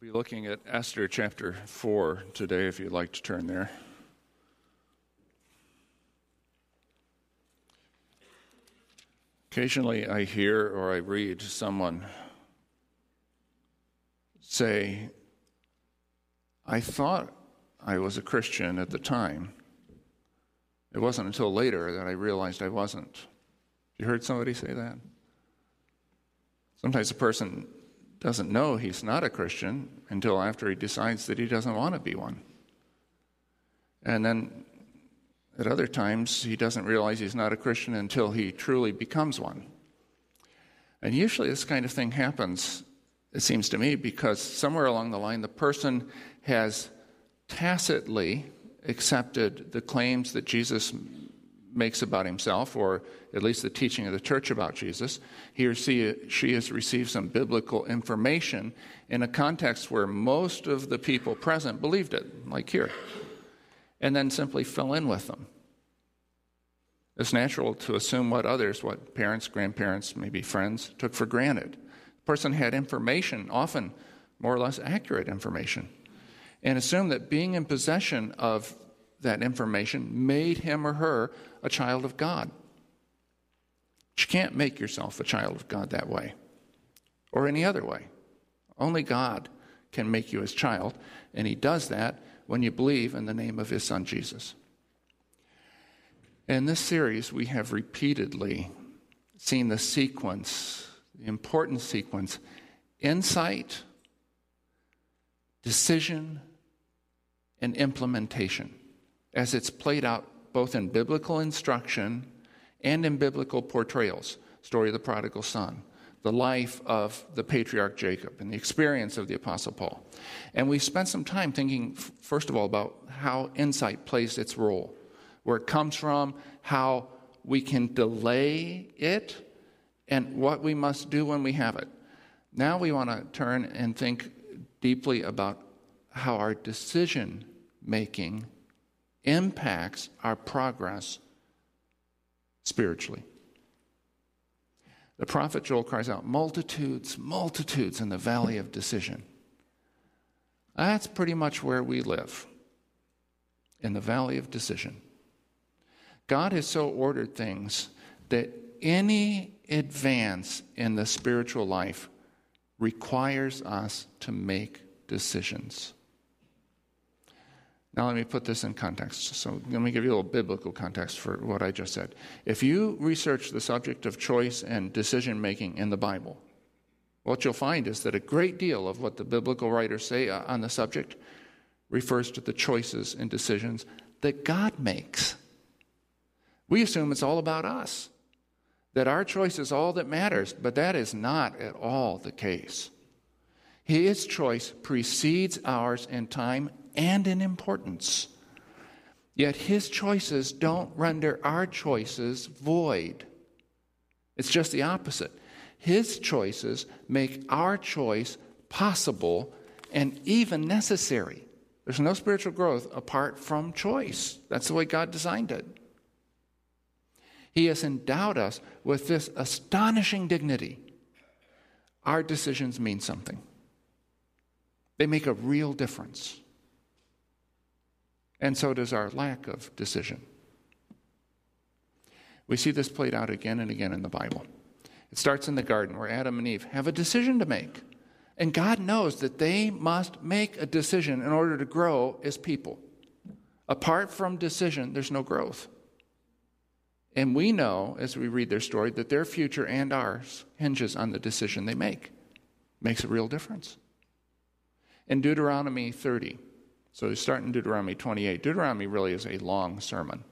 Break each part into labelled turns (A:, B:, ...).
A: be looking at Esther chapter 4 today, if you'd like to turn there. Occasionally, I hear or I read someone say, I thought I was a Christian at the time. It wasn't until later that I realized I wasn't. You heard somebody say that? Sometimes a person doesn't know he's not a Christian until after he decides that he doesn't want to be one. And then at other times, he doesn't realize he's not a Christian until he truly becomes one. And usually, this kind of thing happens, it seems to me, because somewhere along the line, the person has tacitly accepted the claims that Jesus makes about himself, or at least the teaching of the church about Jesus, he or she, has received some biblical information in a context where most of the people present believed it, like here, and then simply fill in with them. It's natural to assume what others, what parents, grandparents, maybe friends, took for granted. The person had information, often more or less accurate information, and assumed that being in possession of that information made him or her a child of God. You can't make yourself a child of God that way or any other way. Only God can make you his child, and he does that when you believe in the name of his son Jesus. In this series, we have repeatedly seen the sequence, the important sequence insight, decision, and implementation as it's played out both in biblical instruction and in biblical portrayals. Story of the prodigal son, the life of the patriarch Jacob, and the experience of the apostle Paul. And we spent some time thinking, first of all, about how insight plays its role, where it comes from, how we can delay it, and what we must do when we have it. Now we want to turn and think deeply about how our decision making impacts our progress spiritually. The prophet Joel cries out, multitudes, multitudes in the valley of decision. That's pretty much where we live, in the valley of decision. God has so ordered things that any advance in the spiritual life requires us to make decisions. Now, let me put this in context. So, let me give you a little biblical context for what I just said. If you research the subject of choice and decision making in the Bible, what you'll find is that a great deal of what the biblical writers say uh, on the subject refers to the choices and decisions that God makes. We assume it's all about us, that our choice is all that matters, but that is not at all the case. His choice precedes ours in time and in importance. Yet his choices don't render our choices void. It's just the opposite. His choices make our choice possible and even necessary. There's no spiritual growth apart from choice. That's the way God designed it. He has endowed us with this astonishing dignity. Our decisions mean something, they make a real difference and so does our lack of decision. We see this played out again and again in the Bible. It starts in the garden where Adam and Eve have a decision to make. And God knows that they must make a decision in order to grow as people. Apart from decision, there's no growth. And we know, as we read their story, that their future and ours hinges on the decision they make. Makes a real difference. In Deuteronomy 30, so we start in Deuteronomy 28. Deuteronomy really is a long sermon,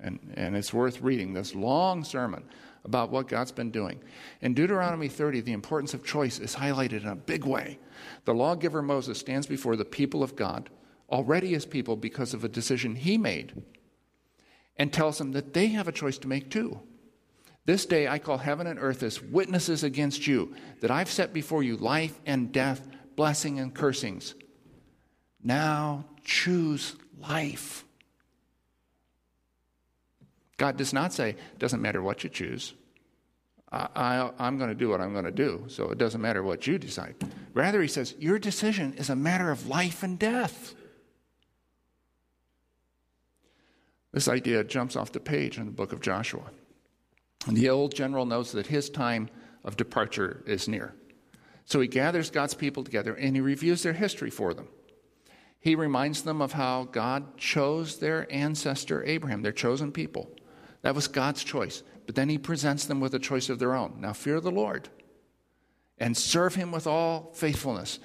A: and, and it's worth reading this long sermon about what God's been doing. In Deuteronomy 30, the importance of choice is highlighted in a big way. The lawgiver Moses stands before the people of God, already as people because of a decision he made, and tells them that they have a choice to make too. This day I call heaven and earth as witnesses against you that I've set before you life and death, blessing and cursings. Now choose life. God does not say, doesn't matter what you choose. I, am going to do what I'm going to do, so it doesn't matter what you decide. Rather, he says, Your decision is a matter of life and death. This idea jumps off the page in the book of Joshua. And the old general knows that his time of departure is near. So he gathers God's people together and he reviews their history for them. He reminds them of how God chose their ancestor Abraham, their chosen people. That was God's choice. But then he presents them with a choice of their own. Now, fear the Lord and serve him with all faithfulness.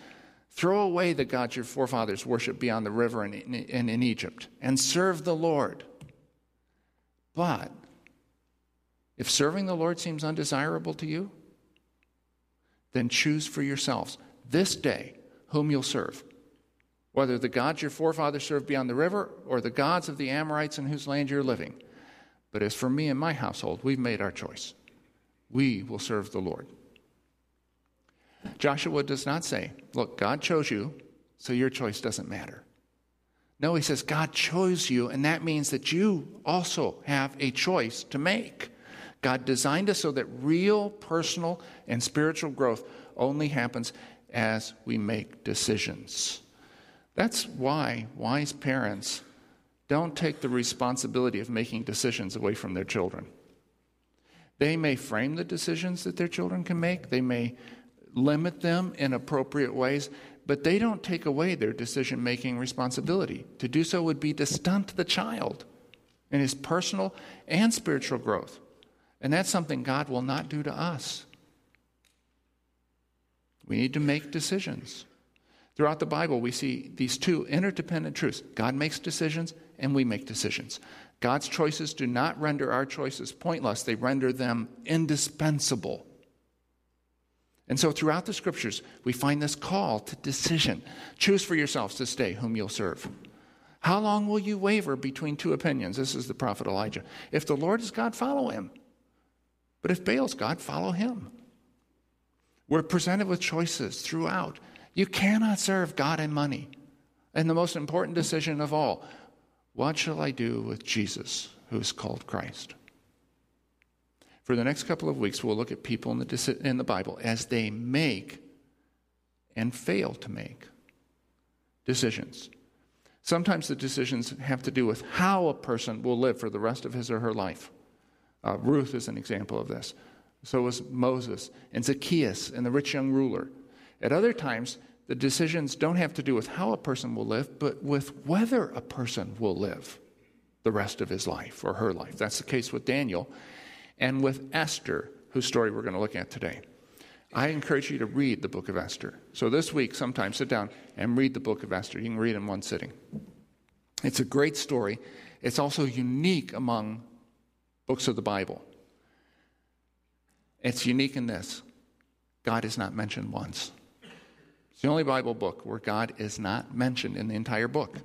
A: Throw away the gods your forefathers worshiped beyond the river and in, in Egypt and serve the Lord. But if serving the Lord seems undesirable to you, then choose for yourselves this day whom you'll serve whether the gods your forefathers served beyond the river or the gods of the Amorites in whose land you're living. But as for me and my household, we've made our choice. We will serve the Lord. Joshua does not say, Look, God chose you, so your choice doesn't matter. No, he says, God chose you, and that means that you also have a choice to make. God designed us so that real personal and spiritual growth only happens as we make decisions. That's why wise parents don't take the responsibility of making decisions away from their children. They may frame the decisions that their children can make, they may limit them in appropriate ways, but they don't take away their decision making responsibility. To do so would be to stunt the child in his personal and spiritual growth. And that's something God will not do to us. We need to make decisions. Throughout the Bible, we see these two interdependent truths God makes decisions, and we make decisions. God's choices do not render our choices pointless, they render them indispensable. And so, throughout the scriptures, we find this call to decision. Choose for yourselves this day whom you'll serve. How long will you waver between two opinions? This is the prophet Elijah. If the Lord is God, follow him. But if Baal's God, follow him. We're presented with choices throughout. You cannot serve God and money. And the most important decision of all what shall I do with Jesus, who is called Christ? For the next couple of weeks, we'll look at people in the, in the Bible as they make and fail to make decisions. Sometimes the decisions have to do with how a person will live for the rest of his or her life. Uh, Ruth is an example of this. So was Moses and Zacchaeus and the rich young ruler. At other times, the decisions don't have to do with how a person will live, but with whether a person will live the rest of his life or her life. That's the case with Daniel and with Esther, whose story we're going to look at today. I encourage you to read the book of Esther. So this week, sometime sit down and read the book of Esther. You can read in one sitting. It's a great story. It's also unique among books of the Bible. It's unique in this God is not mentioned once. The only Bible book where God is not mentioned in the entire book.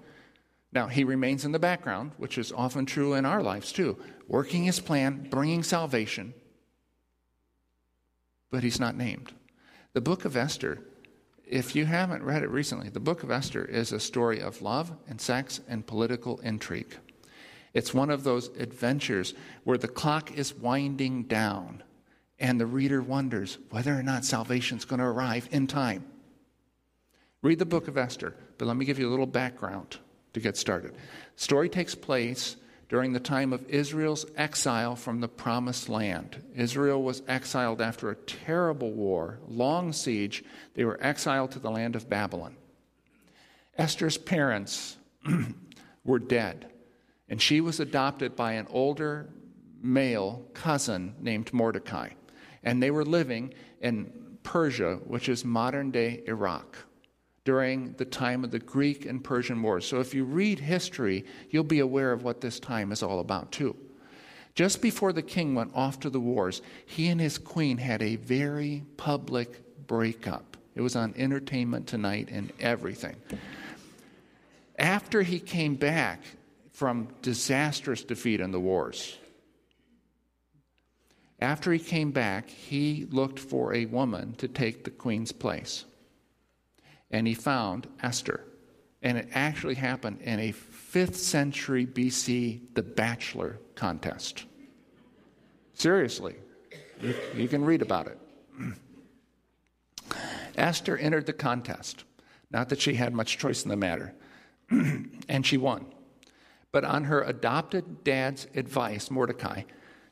A: Now, he remains in the background, which is often true in our lives too, working his plan, bringing salvation, but he's not named. The book of Esther, if you haven't read it recently, the book of Esther is a story of love and sex and political intrigue. It's one of those adventures where the clock is winding down and the reader wonders whether or not salvation is going to arrive in time. Read the book of Esther, but let me give you a little background to get started. The story takes place during the time of Israel's exile from the promised land. Israel was exiled after a terrible war, long siege. They were exiled to the land of Babylon. Esther's parents were dead, and she was adopted by an older male cousin named Mordecai. And they were living in Persia, which is modern day Iraq during the time of the Greek and Persian Wars. So if you read history, you'll be aware of what this time is all about, too. Just before the king went off to the wars, he and his queen had a very public breakup. It was on Entertainment Tonight and everything. After he came back from disastrous defeat in the wars, after he came back, he looked for a woman to take the queen's place and he found Esther. And it actually happened in a 5th century BC The Bachelor contest. Seriously. You, you can read about it. Esther entered the contest. Not that she had much choice in the matter. and she won. But on her adopted dad's advice, Mordecai,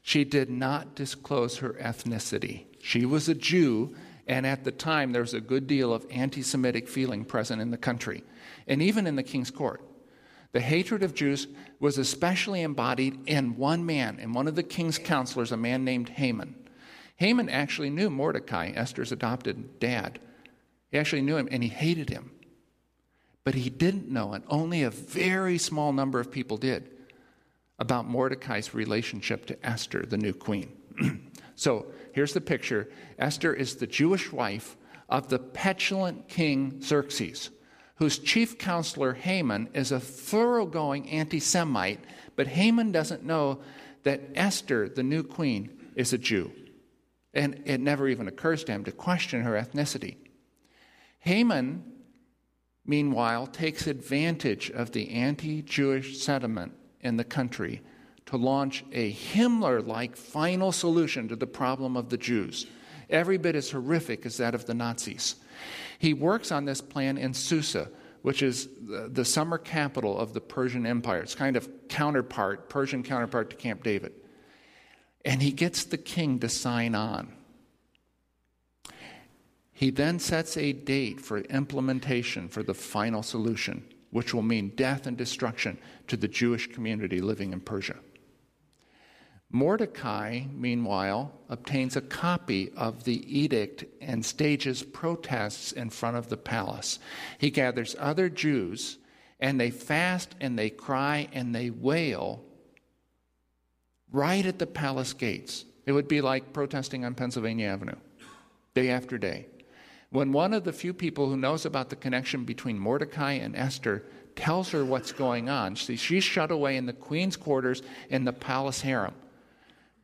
A: she did not disclose her ethnicity. She was a Jew, and at the time there was a good deal of anti Semitic feeling present in the country, and even in the king's court. The hatred of Jews was especially embodied in one man, in one of the king's counselors, a man named Haman. Haman actually knew Mordecai, Esther's adopted dad. He actually knew him and he hated him. But he didn't know, and only a very small number of people did, about Mordecai's relationship to Esther, the new queen. so here's the picture Esther is the Jewish wife of the petulant king Xerxes, whose chief counselor Haman is a thoroughgoing anti Semite, but Haman doesn't know that Esther, the new queen, is a Jew. And it never even occurs to him to question her ethnicity. Haman meanwhile, takes advantage of the anti Jewish sentiment in the country to launch a Himmler like final solution to the problem of the Jews, every bit as horrific as that of the Nazis. He works on this plan in Susa, which is the, the summer capital of the Persian Empire. It's kind of counterpart, Persian counterpart to Camp David. And he gets the king to sign on. He then sets a date for implementation for the final solution, which will mean death and destruction to the Jewish community living in Persia. Mordecai, meanwhile, obtains a copy of the edict and stages protests in front of the palace. He gathers other Jews, and they fast and they cry and they wail right at the palace gates. It would be like protesting on Pennsylvania Avenue, day after day. When one of the few people who knows about the connection between Mordecai and Esther tells her what's going on, see, she's shut away in the queen's quarters in the palace harem.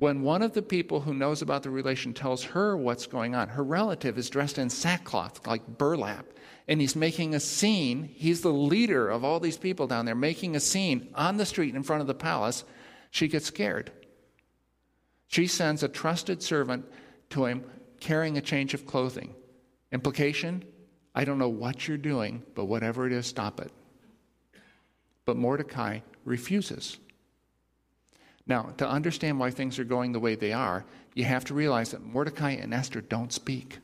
A: When one of the people who knows about the relation tells her what's going on, her relative is dressed in sackcloth, like burlap, and he's making a scene. He's the leader of all these people down there, making a scene on the street in front of the palace. She gets scared. She sends a trusted servant to him carrying a change of clothing. Implication I don't know what you're doing, but whatever it is, stop it. But Mordecai refuses. Now, to understand why things are going the way they are, you have to realize that Mordecai and Esther don't speak.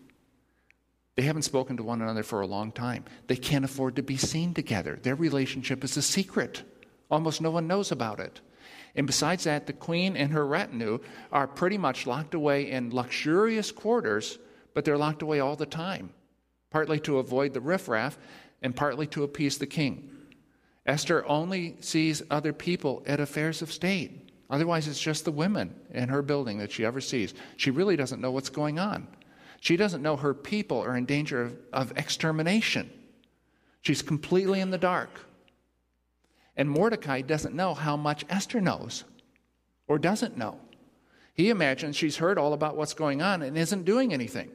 A: They haven't spoken to one another for a long time. They can't afford to be seen together. Their relationship is a secret. Almost no one knows about it. And besides that, the queen and her retinue are pretty much locked away in luxurious quarters but they're locked away all the time, partly to avoid the riffraff and partly to appease the king. Esther only sees other people at affairs of state. Otherwise, it's just the women in her building that she ever sees. She really doesn't know what's going on. She doesn't know her people are in danger of, of extermination. She's completely in the dark. And Mordecai doesn't know how much Esther knows or doesn't know. He imagines she's heard all about what's going on and isn't doing anything.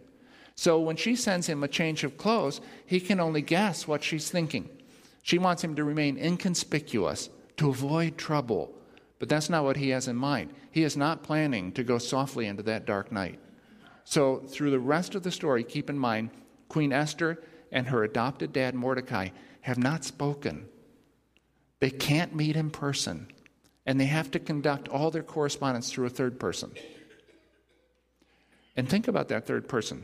A: So when she sends him a change of clothes, he can only guess what she's thinking. She wants him to remain inconspicuous, to avoid trouble. But that's not what he has in mind. He is not planning to go softly into that dark night. So, through the rest of the story, keep in mind Queen Esther and her adopted dad Mordecai have not spoken. They can't meet in person, and they have to conduct all their correspondence through a third person. And think about that third person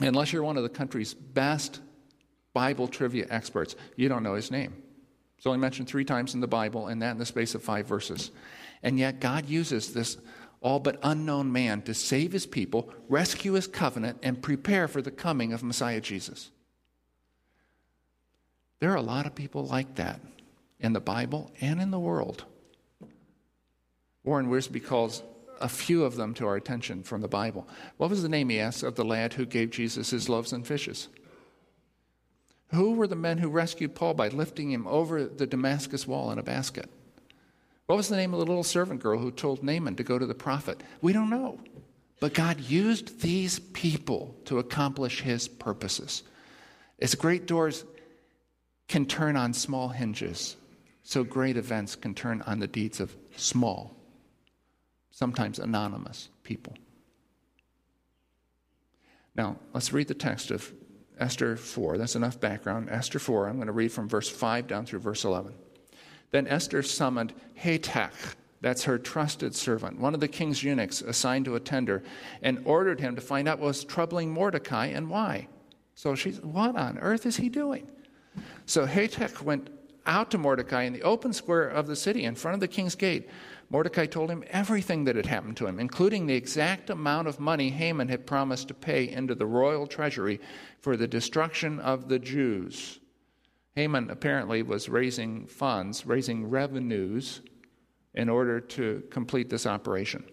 A: unless you're one of the country's best Bible trivia experts, you don't know his name. It's only mentioned three times in the Bible, and that in the space of five verses. And yet, God uses this all but unknown man to save his people, rescue his covenant, and prepare for the coming of Messiah Jesus. There are a lot of people like that in the Bible and in the world. Warren Wiersbe calls a few of them to our attention from the Bible. What was the name, he asked, of the lad who gave Jesus his loaves and fishes? Who were the men who rescued Paul by lifting him over the Damascus wall in a basket? What was the name of the little servant girl who told Naaman to go to the prophet? We don't know. But God used these people to accomplish his purposes. As great doors can turn on small hinges, so great events can turn on the deeds of small sometimes anonymous people. Now, let's read the text of Esther 4. That's enough background. Esther 4, I'm going to read from verse 5 down through verse 11. Then Esther summoned Hathach, that's her trusted servant, one of the king's eunuchs assigned to attend her, and ordered him to find out what was troubling Mordecai and why. So she's, what on earth is he doing? So Hathach went out to Mordecai in the open square of the city in front of the king's gate. Mordecai told him everything that had happened to him, including the exact amount of money Haman had promised to pay into the royal treasury for the destruction of the Jews. Haman apparently was raising funds, raising revenues in order to complete this operation.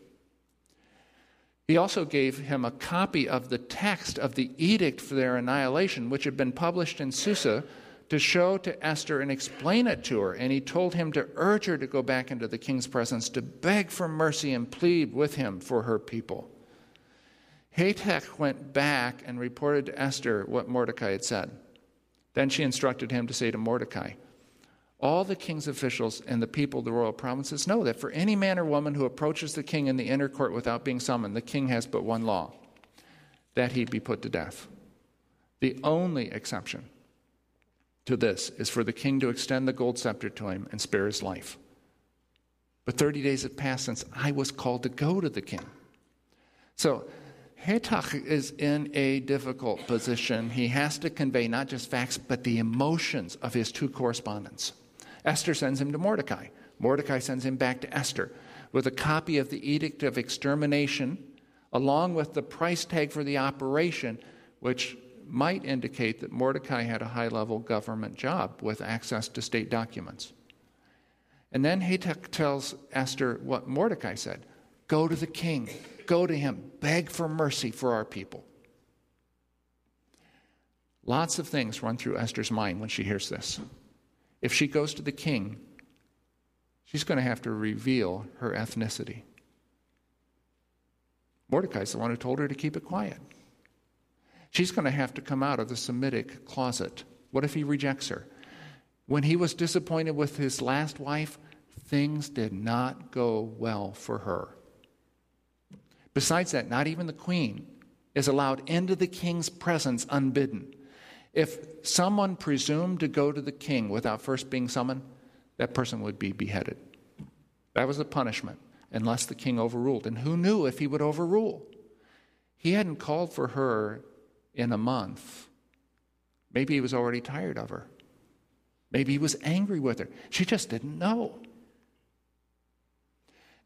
A: He also gave him a copy of the text of the edict for their annihilation, which had been published in Susa, to show to Esther and explain it to her. And he told him to urge her to go back into the king's presence to beg for mercy and plead with him for her people. Hathach went back and reported to Esther what Mordecai had said. Then she instructed him to say to Mordecai, all the king's officials and the people of the royal provinces know that for any man or woman who approaches the king in the inner court without being summoned, the king has but one law that he be put to death. The only exception to this is for the king to extend the gold scepter to him and spare his life. But 30 days have passed since I was called to go to the king. So, Hathach is in a difficult position. He has to convey not just facts, but the emotions of his two correspondents. Esther sends him to Mordecai. Mordecai sends him back to Esther with a copy of the Edict of Extermination, along with the price tag for the operation, which might indicate that Mordecai had a high level government job with access to state documents. And then Hathach tells Esther what Mordecai said Go to the king, go to him, beg for mercy for our people. Lots of things run through Esther's mind when she hears this. If she goes to the king, she's going to have to reveal her ethnicity. Mordecai's the one who told her to keep it quiet. She's going to have to come out of the Semitic closet. What if he rejects her? When he was disappointed with his last wife, things did not go well for her. Besides that, not even the queen is allowed into the king's presence unbidden. If someone presumed to go to the king without first being summoned, that person would be beheaded. That was the punishment, unless the king overruled. And who knew if he would overrule? He hadn't called for her in a month. Maybe he was already tired of her. Maybe he was angry with her. She just didn't know.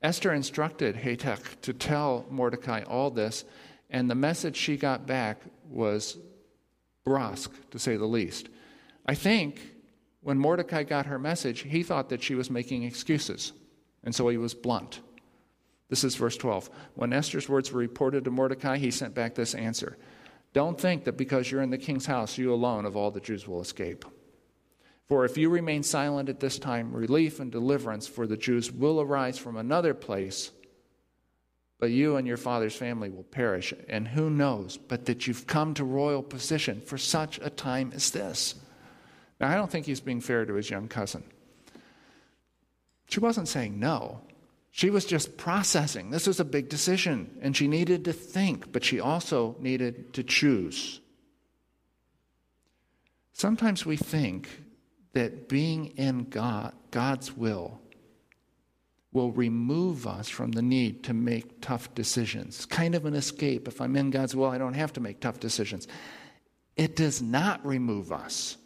A: Esther instructed Hathach to tell Mordecai all this, and the message she got back was brusque, to say the least. I think when Mordecai got her message, he thought that she was making excuses, and so he was blunt. This is verse 12. When Esther's words were reported to Mordecai, he sent back this answer Don't think that because you're in the king's house, you alone of all the Jews will escape. For if you remain silent at this time, relief and deliverance for the Jews will arise from another place but you and your father's family will perish. And who knows but that you've come to royal position for such a time as this? Now, I don't think he's being fair to his young cousin. She wasn't saying no. She was just processing. This was a big decision, and she needed to think, but she also needed to choose. Sometimes we think that being in God, God's will, will remove us from the need to make tough decisions. Kind of an escape. If I'm in God's will, I don't have to make tough decisions. It does not remove us.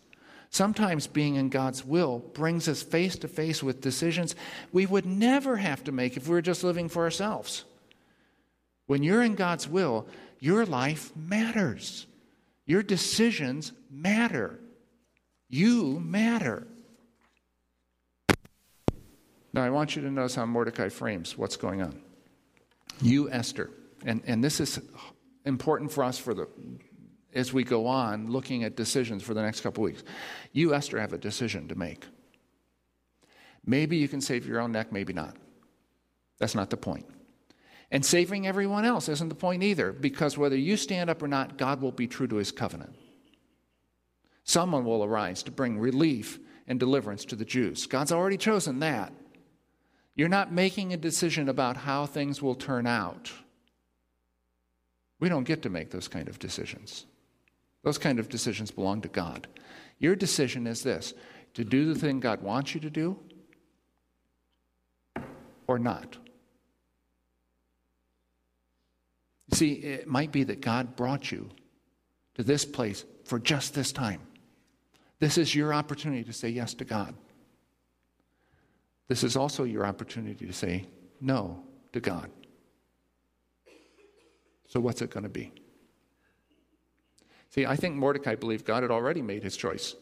A: Sometimes being in God's will brings us face to face with decisions we would never have to make if we were just living for ourselves. When you're in God's will, your life matters. Your decisions matter. You matter. Now, I want you to notice how Mordecai frames what's going on. You, Esther, and, and this is important for us for the as we go on looking at decisions for the next couple weeks. You, Esther, have a decision to make. Maybe you can save your own neck, maybe not. That's not the point. And saving everyone else isn't the point either, because whether you stand up or not, God will be true to his covenant. Someone will arise to bring relief and deliverance to the Jews. God's already chosen that. You're not making a decision about how things will turn out. We don't get to make those kind of decisions. Those kind of decisions belong to God. Your decision is this to do the thing God wants you to do or not. See, it might be that God brought you to this place for just this time. This is your opportunity to say yes to God. This is also your opportunity to say no to God. So, what's it going to be? See, I think Mordecai believed God had already made his choice.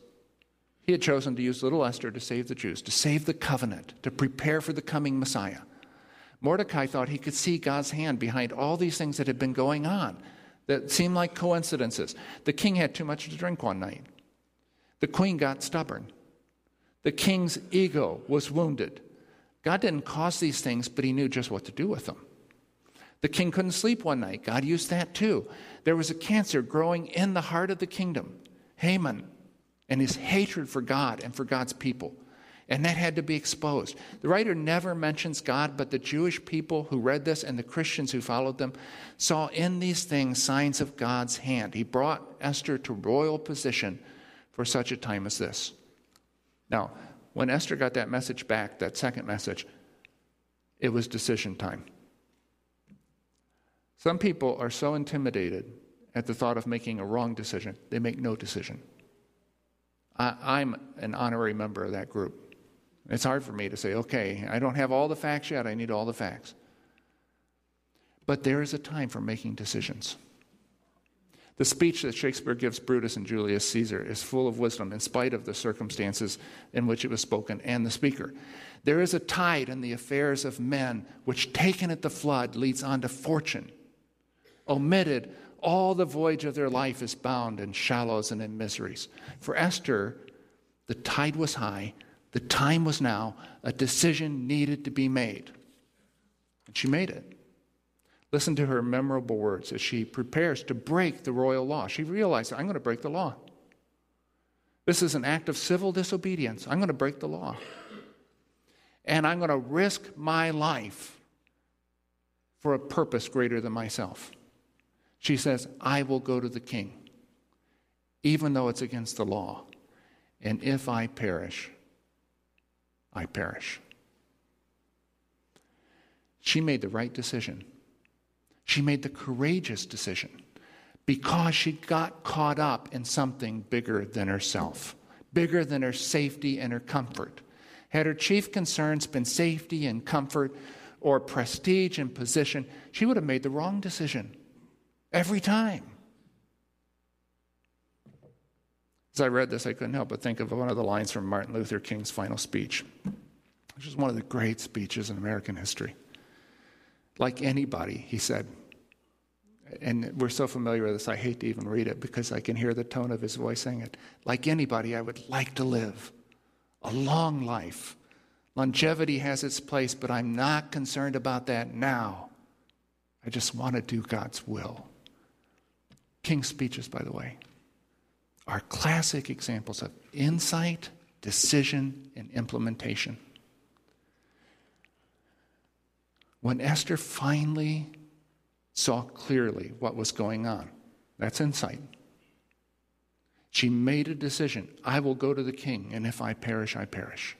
A: He had chosen to use little Esther to save the Jews, to save the covenant, to prepare for the coming Messiah. Mordecai thought he could see God's hand behind all these things that had been going on that seemed like coincidences. The king had too much to drink one night, the queen got stubborn, the king's ego was wounded. God didn't cause these things, but he knew just what to do with them. The king couldn't sleep one night. God used that too. There was a cancer growing in the heart of the kingdom, Haman, and his hatred for God and for God's people. And that had to be exposed. The writer never mentions God, but the Jewish people who read this and the Christians who followed them saw in these things signs of God's hand. He brought Esther to royal position for such a time as this. Now, when Esther got that message back, that second message, it was decision time. Some people are so intimidated at the thought of making a wrong decision, they make no decision. I, am an honorary member of that group. It's hard for me to say, okay, I don't have all the facts yet, I need all the facts. But there is a time for making decisions. The speech that Shakespeare gives Brutus and Julius Caesar is full of wisdom in spite of the circumstances in which it was spoken and the speaker. There is a tide in the affairs of men which, taken at the flood, leads on to fortune omitted, all the voyage of their life is bound in shallows and in miseries. For Esther, the tide was high, the time was now, a decision needed to be made. And she made it. Listen to her memorable words as she prepares to break the royal law. She realized, I'm going to break the law. This is an act of civil disobedience. I'm going to break the law. And I'm going to risk my life for a purpose greater than myself. She says, I will go to the king, even though it's against the law. And if I perish, I perish. She made the right decision. She made the courageous decision because she got caught up in something bigger than herself, bigger than her safety and her comfort. Had her chief concerns been safety and comfort or prestige and position, she would have made the wrong decision. Every time. As I read this, I couldn't help but think of one of the lines from Martin Luther King's final speech, which is one of the great speeches in American history. Like anybody, he said, and we're so familiar with this, I hate to even read it because I can hear the tone of his voice saying it. Like anybody, I would like to live a long life. Longevity has its place, but I'm not concerned about that now. I just want to do God's will. King's speeches, by the way, are classic examples of insight, decision, and implementation. When Esther finally saw clearly what was going on, that's insight. She made a decision I will go to the king, and if I perish, I perish.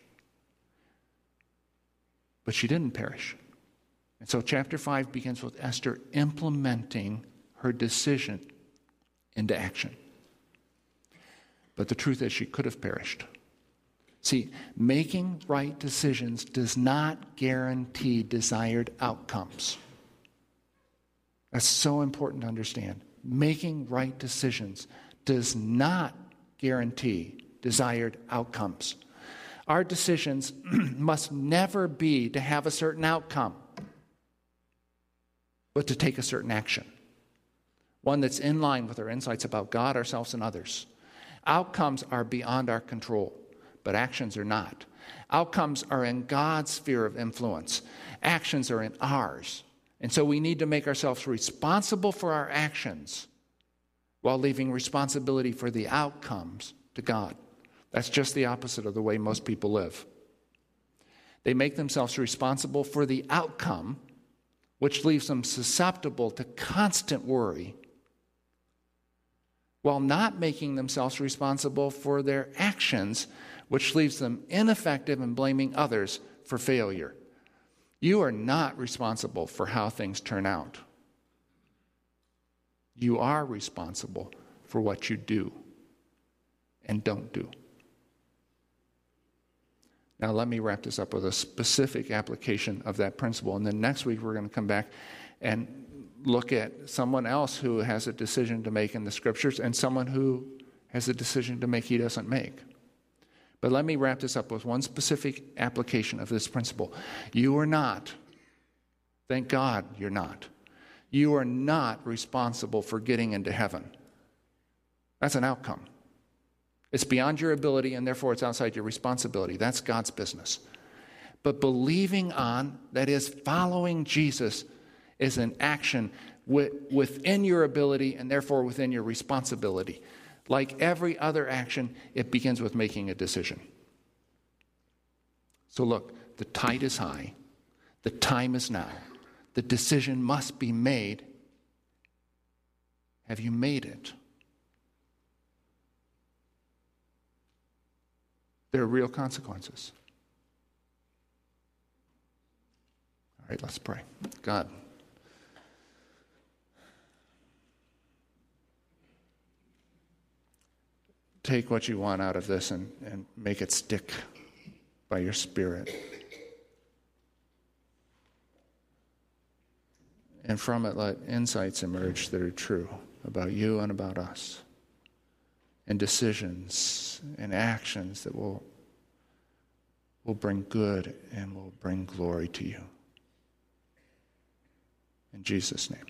A: But she didn't perish. And so, chapter 5 begins with Esther implementing her decision into action. But the truth is, she could have perished. See, making right decisions does not guarantee desired outcomes. That's so important to understand. Making right decisions does not guarantee desired outcomes. Our decisions must never be to have a certain outcome, but to take a certain action one that's in line with our insights about God, ourselves, and others. Outcomes are beyond our control, but actions are not. Outcomes are in God's sphere of influence, actions are in ours. And so we need to make ourselves responsible for our actions while leaving responsibility for the outcomes to God. That's just the opposite of the way most people live. They make themselves responsible for the outcome which leaves them susceptible to constant worry while not making themselves responsible for their actions, which leaves them ineffective in blaming others for failure. You are not responsible for how things turn out. You are responsible for what you do and don't do. Now, let me wrap this up with a specific application of that principle. And then next week, we're going to come back and look at someone else who has a decision to make in the scriptures and someone who has a decision to make he doesn't make. But let me wrap this up with one specific application of this principle. You are not, thank God you're not, you are not responsible for getting into heaven. That's an outcome. It's beyond your ability, and therefore it's outside your responsibility. That's God's business. But believing on, that is, following Jesus, is an action within your ability and therefore within your responsibility. Like every other action, it begins with making a decision. So, look, the tide is high, the time is now, the decision must be made. Have you made it? There are real consequences. All right, let's pray. God. Take what you want out of this and, and make it stick by your Spirit. And from it, let insights emerge that are true about you and about us and decisions and actions that will, will bring good and will bring glory to you. In Jesus' name.